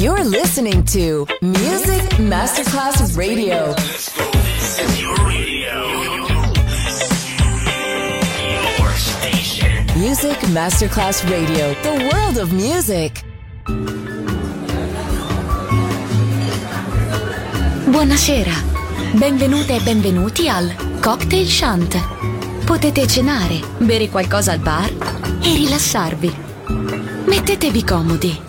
You're listening to Music Masterclass Radio. Music Masterclass Radio, the world of music. Buonasera, benvenute e benvenuti al Cocktail Shant. Potete cenare, bere qualcosa al bar e rilassarvi. Mettetevi comodi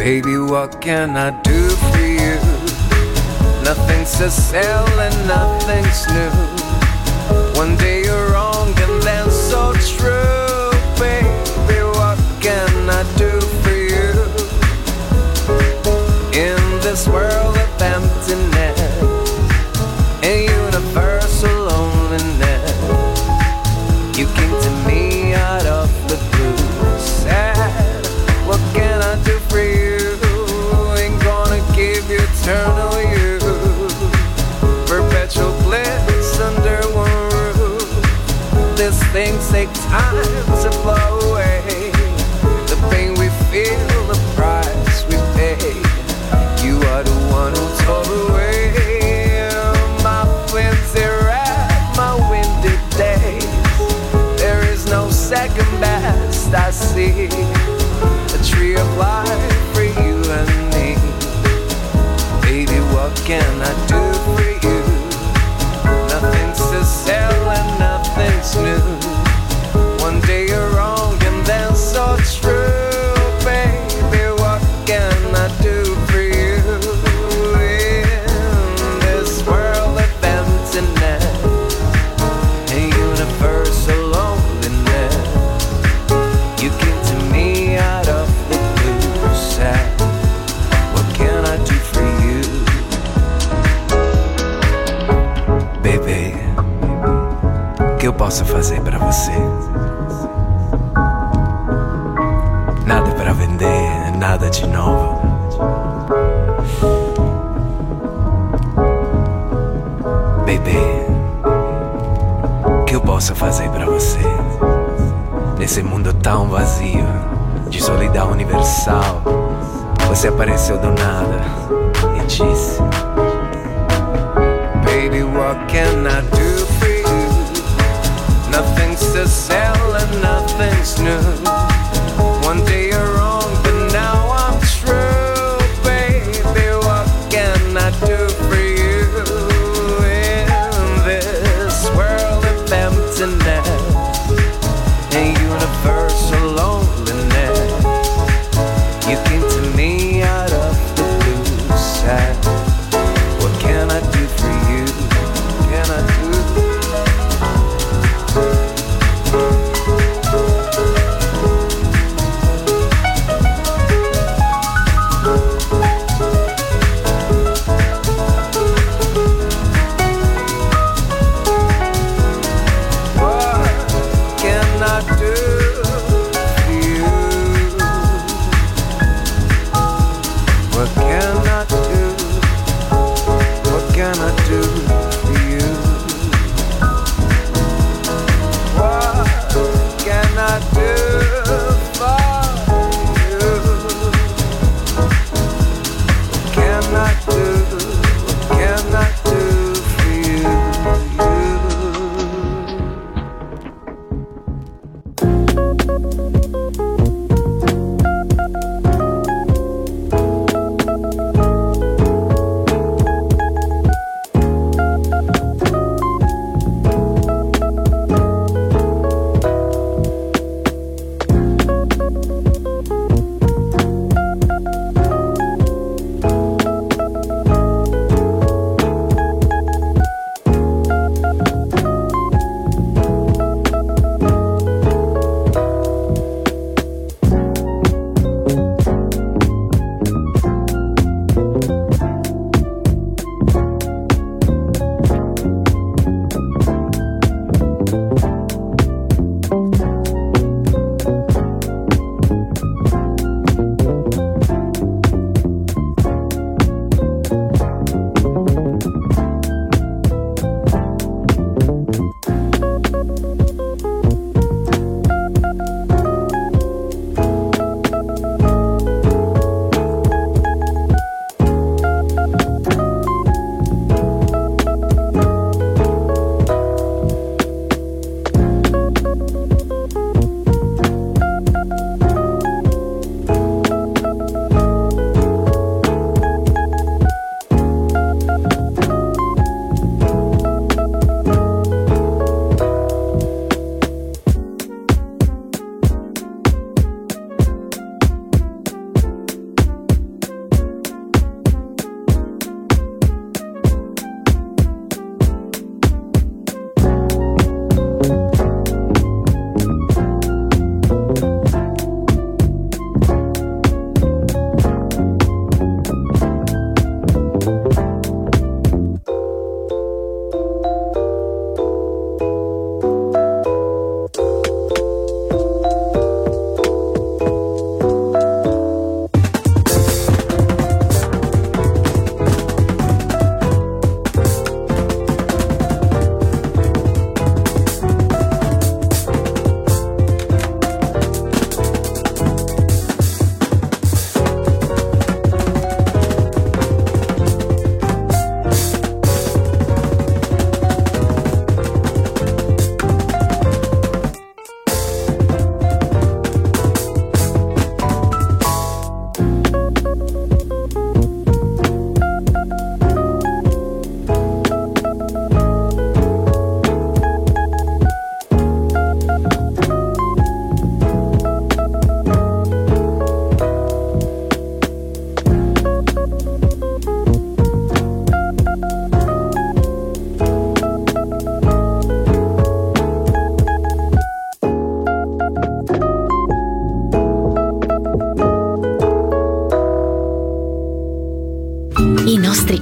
Baby, what can I do for you? Nothing's a sell and nothing's new. One day you're wrong and then so true.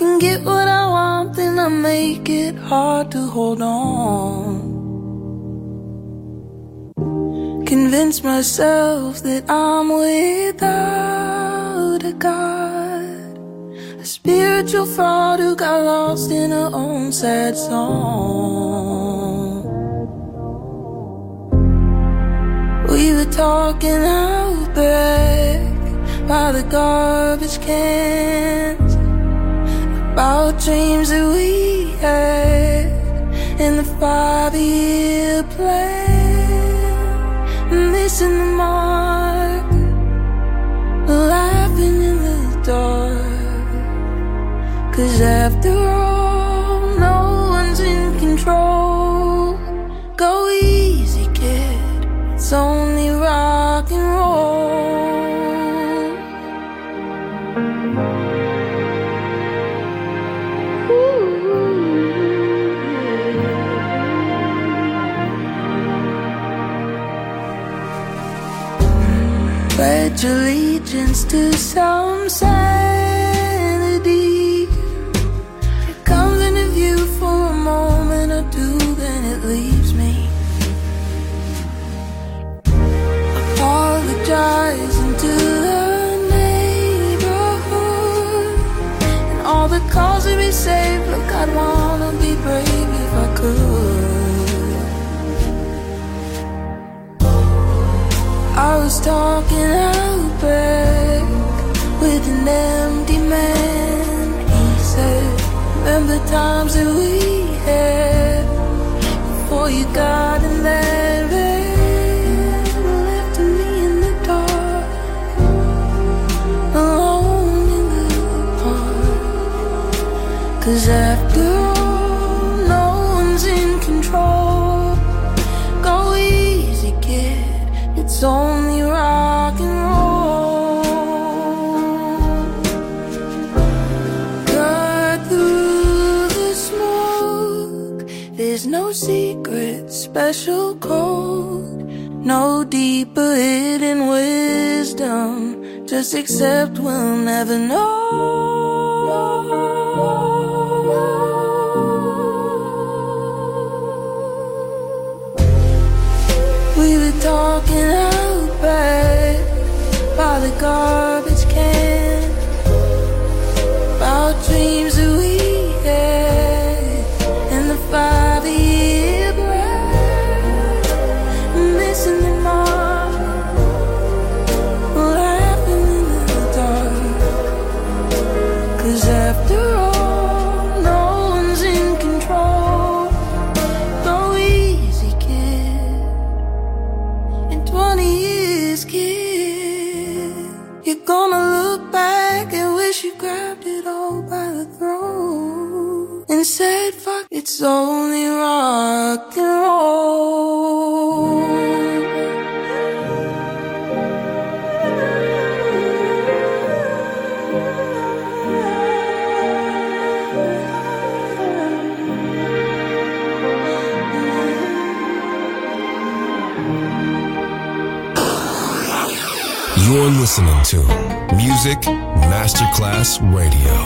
Can get what I want, then I make it hard to hold on. Convince myself that I'm without a God. A spiritual fraud who got lost in her own sad song. We were talking out back by the garbage cans about dreams that we had in the five-year plan. Missing the mark, laughing in the dark. Cause after all, times that we had before you got special code. No deeper hidden wisdom. Just accept we'll never know. We were talking out back by the garbage can about dreams said, fuck, it's only rock and roll. You're listening to Music Masterclass Radio,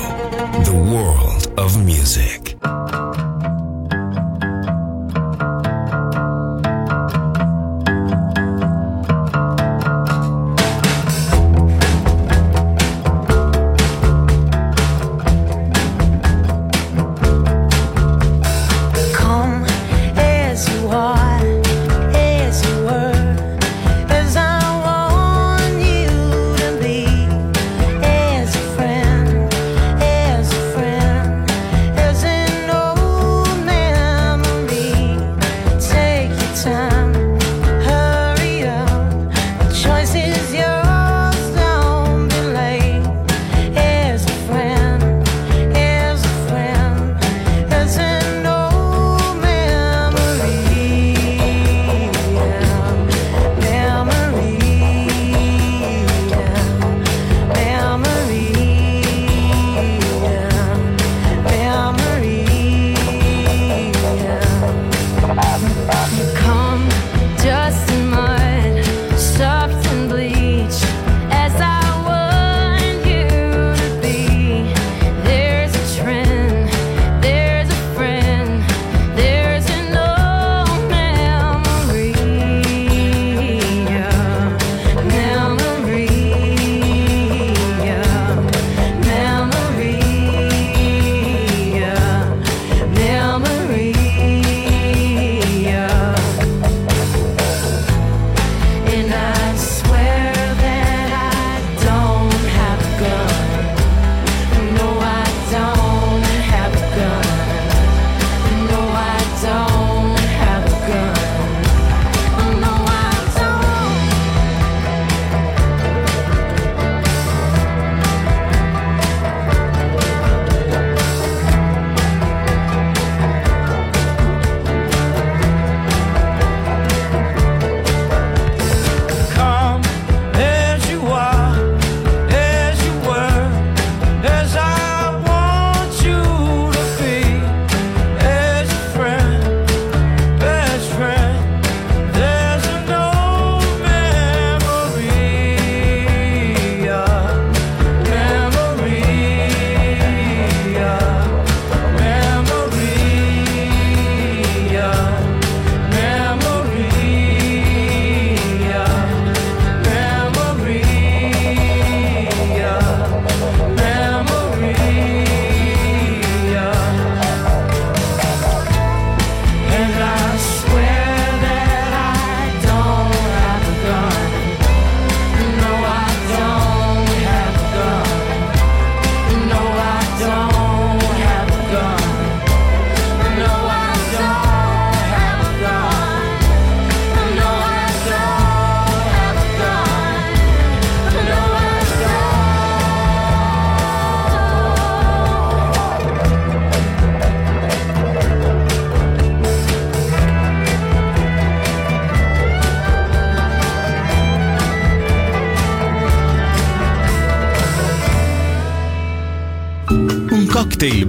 the world of music.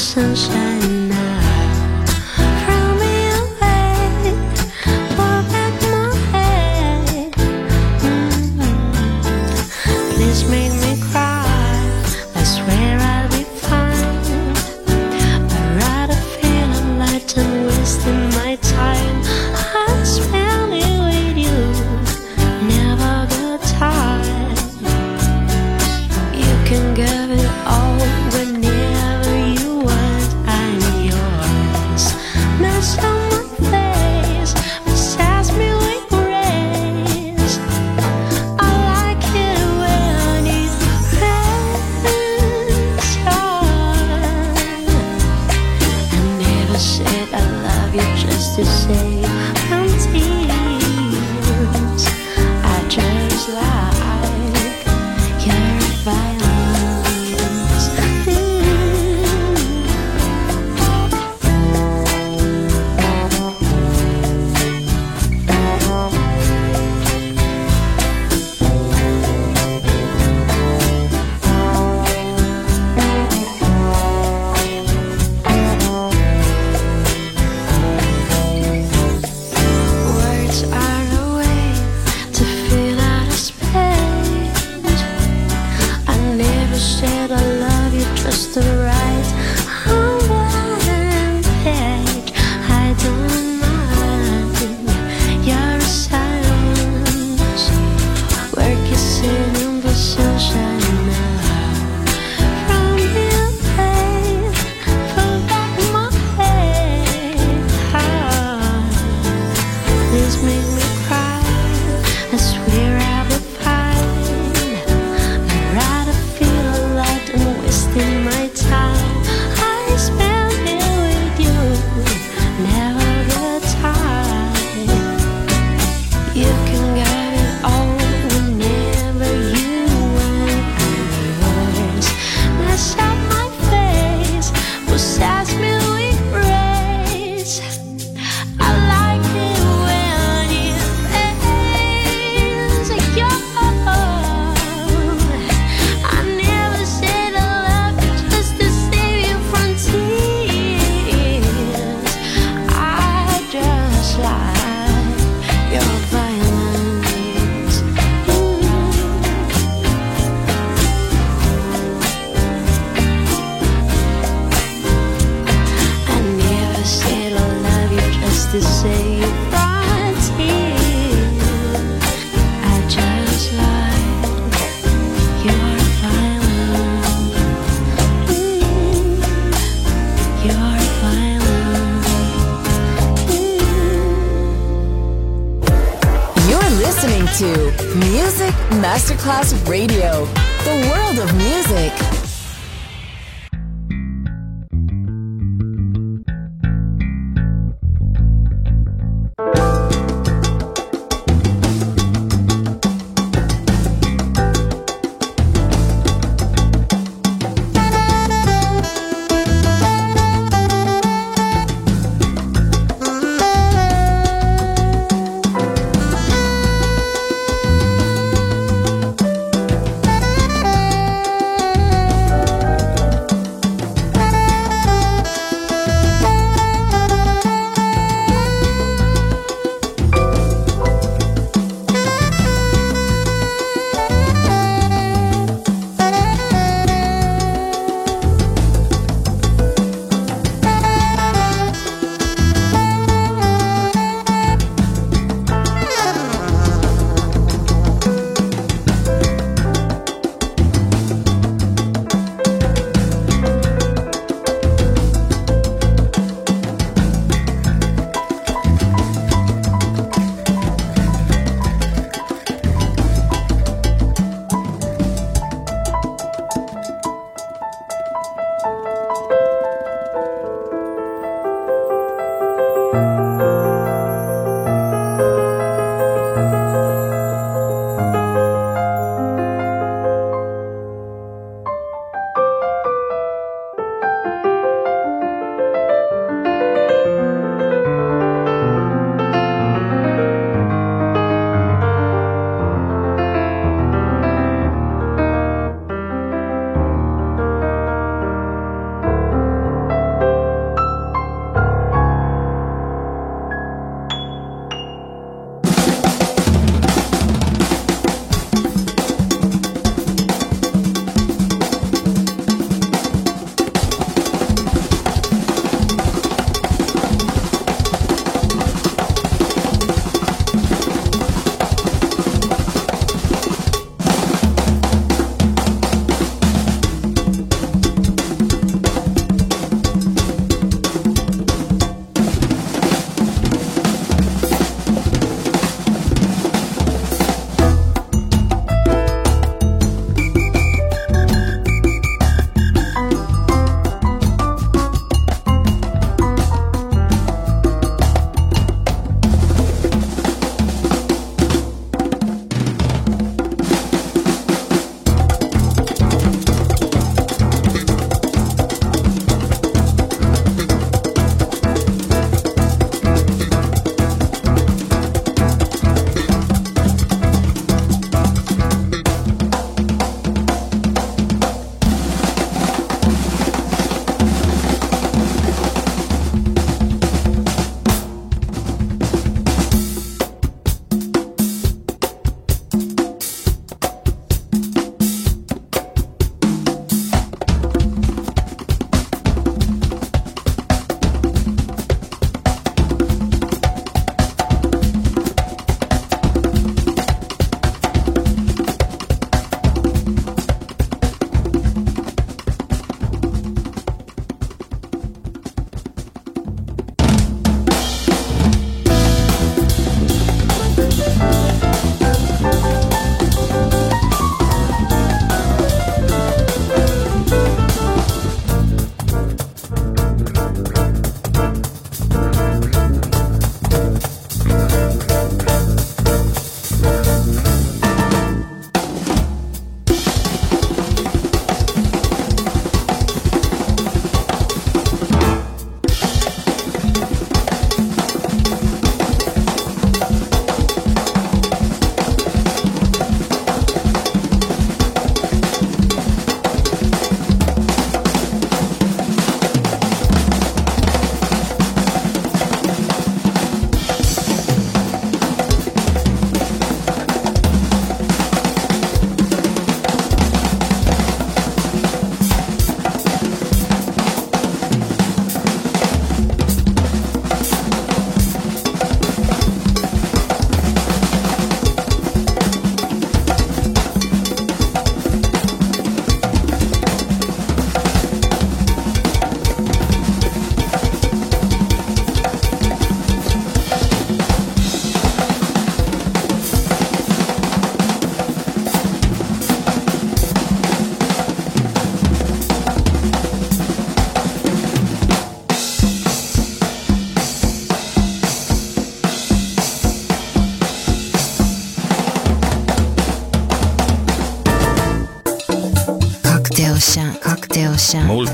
剩下。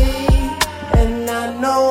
and I know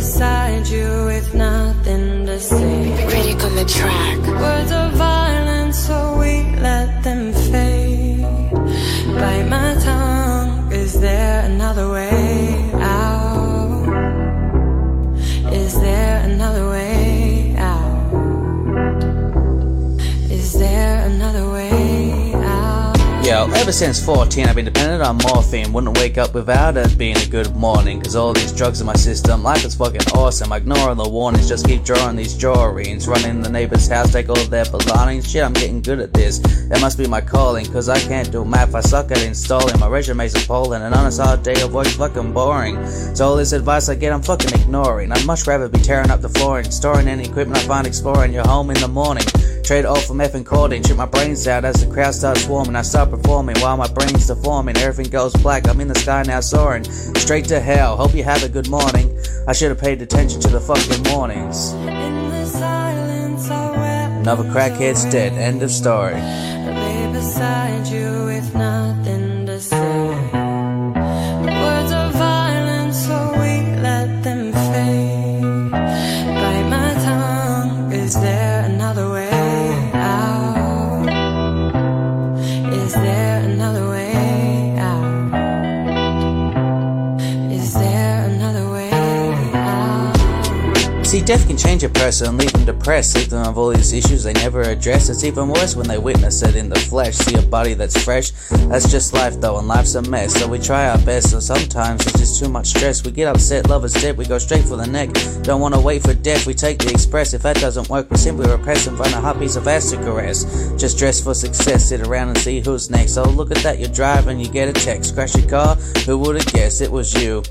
Beside you with nothing to say. Critic on the track. Words of violence, so we let them fade. Bite my tongue. Is there another way ever since 14, I've been dependent on morphine. Wouldn't wake up without it being a good morning. Cause all these drugs in my system, life is fucking awesome. I ignore all the warnings, just keep drawing these drawings. Running the neighbor's house, take all their belongings. Shit, I'm getting good at this. That must be my calling, cause I can't do math. I suck at installing. My resume's appalling. An honest hard day of work's fucking boring. So all this advice I get, I'm fucking ignoring. I'd much rather be tearing up the flooring, storing any equipment I find exploring your home in the morning. Trade all from effing codeine, shoot my brains out as the crowd starts swarming. I start performing while my brain's deforming. Everything goes black, I'm in the sky now soaring. Straight to hell, hope you have a good morning. I should have paid attention to the fucking mornings. In the silence, our weapons Another crackhead's dead, end of story. Death can change a person leave them depressed, leave them with all these issues they never address. It's even worse when they witness it in the flesh. See a body that's fresh. That's just life though, and life's a mess. So we try our best, so sometimes it's just too much stress. We get upset, love is dead, we go straight for the neck. Don't wanna wait for death, we take the express. If that doesn't work, we simply repress and find a hot piece of ass to caress. Just dress for success, sit around and see who's next. Oh, look at that, you're driving, you get a text. Crash your car, who would've guessed it was you?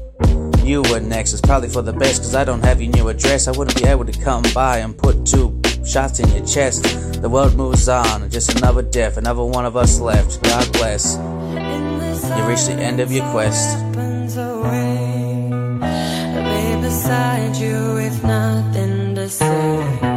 You were next, it's probably for the best, cause I don't have your new address. I wouldn't be able to come by and put two shots in your chest. The world moves on, just another death, another one of us left. God bless. You reached the end of your quest. away. Beside you nothing to say.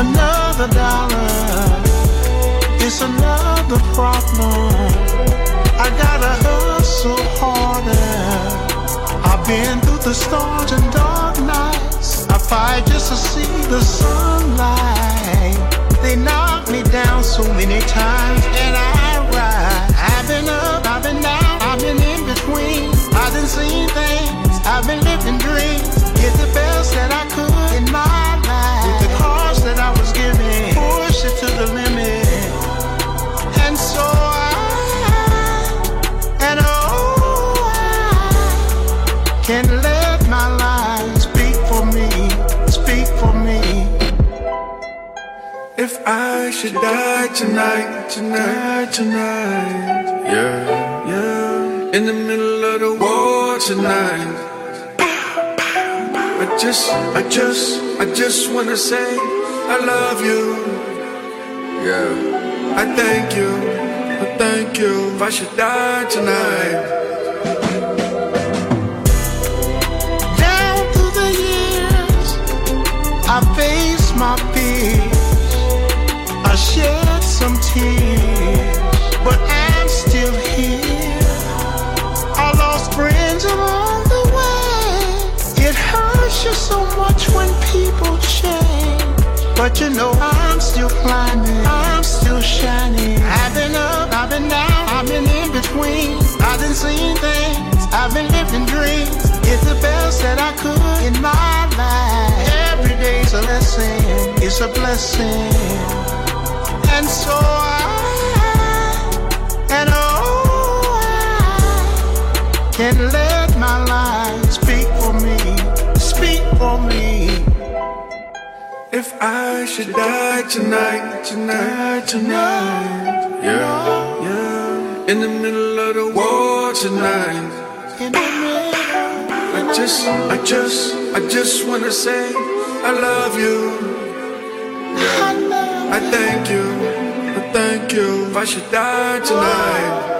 Another dollar. It's another problem. I gotta hustle harder. I've been through the storms and dark nights. I fight just to see the sunlight. They knock me down so many times, and I rise. I've been up, I've been down, I've been in between. I've been seeing things, I've been living dreams. Get the best that I could in my I should die tonight, tonight, tonight, yeah, yeah, in the middle of the war tonight. I just, I just, I just wanna say I love you. Yeah, I thank you, I thank you. If I should die tonight. But you know I'm still climbing, I'm still shining. I've been up, I've been down, I've been in between. I've been seeing things, I've been living dreams. It's the best that I could in my life. Every day's a lesson, it's a blessing. And so I, and oh, I can let my life If I should die tonight, tonight, tonight, yeah, yeah, in the middle of the war tonight. I just, I just, I just wanna say I love you. Yeah, I thank you, I thank you. If I should die tonight.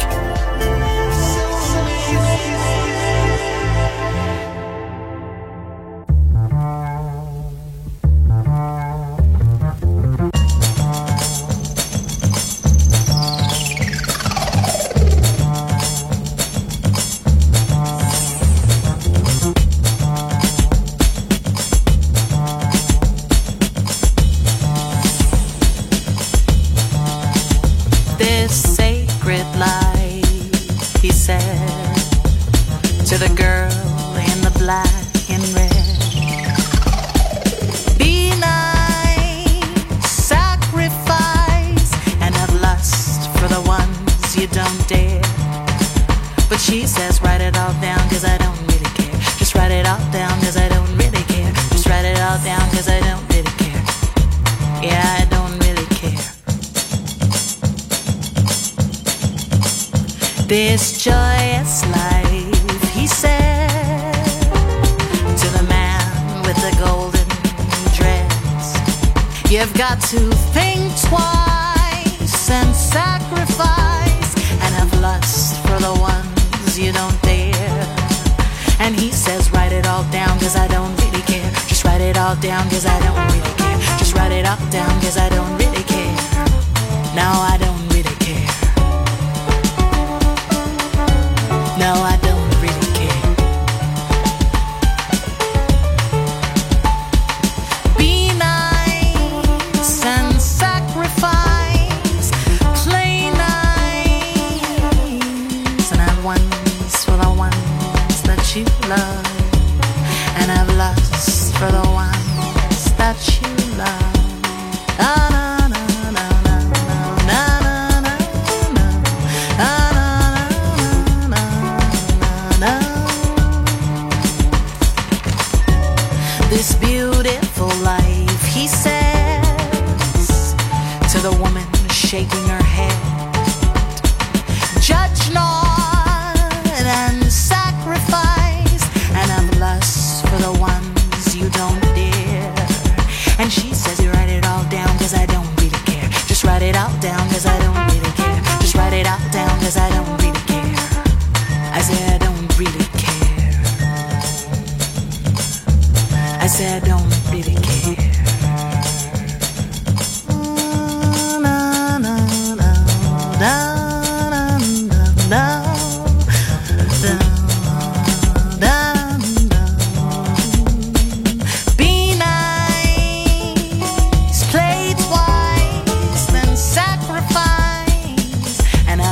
You've got to think twice and sacrifice and have lust for the ones you don't dare. And he says, write it all down, cause I don't really care. Just write it all down, cause I don't really care. Just write it all down, cause I don't really care. No, I don't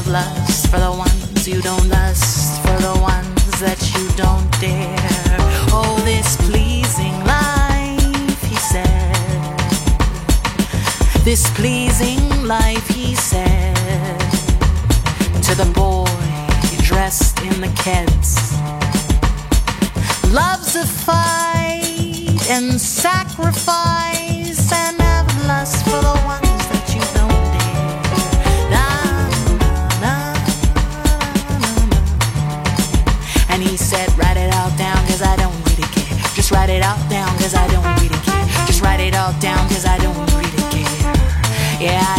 lust for the ones you don't lust, for the ones that you don't dare. Oh, this pleasing life, he said. This pleasing life, he said to the boy dressed in the keds. Love's a fight and sacrifice write it all down cause I don't really care. Just write it all down cause I don't really care. Yeah,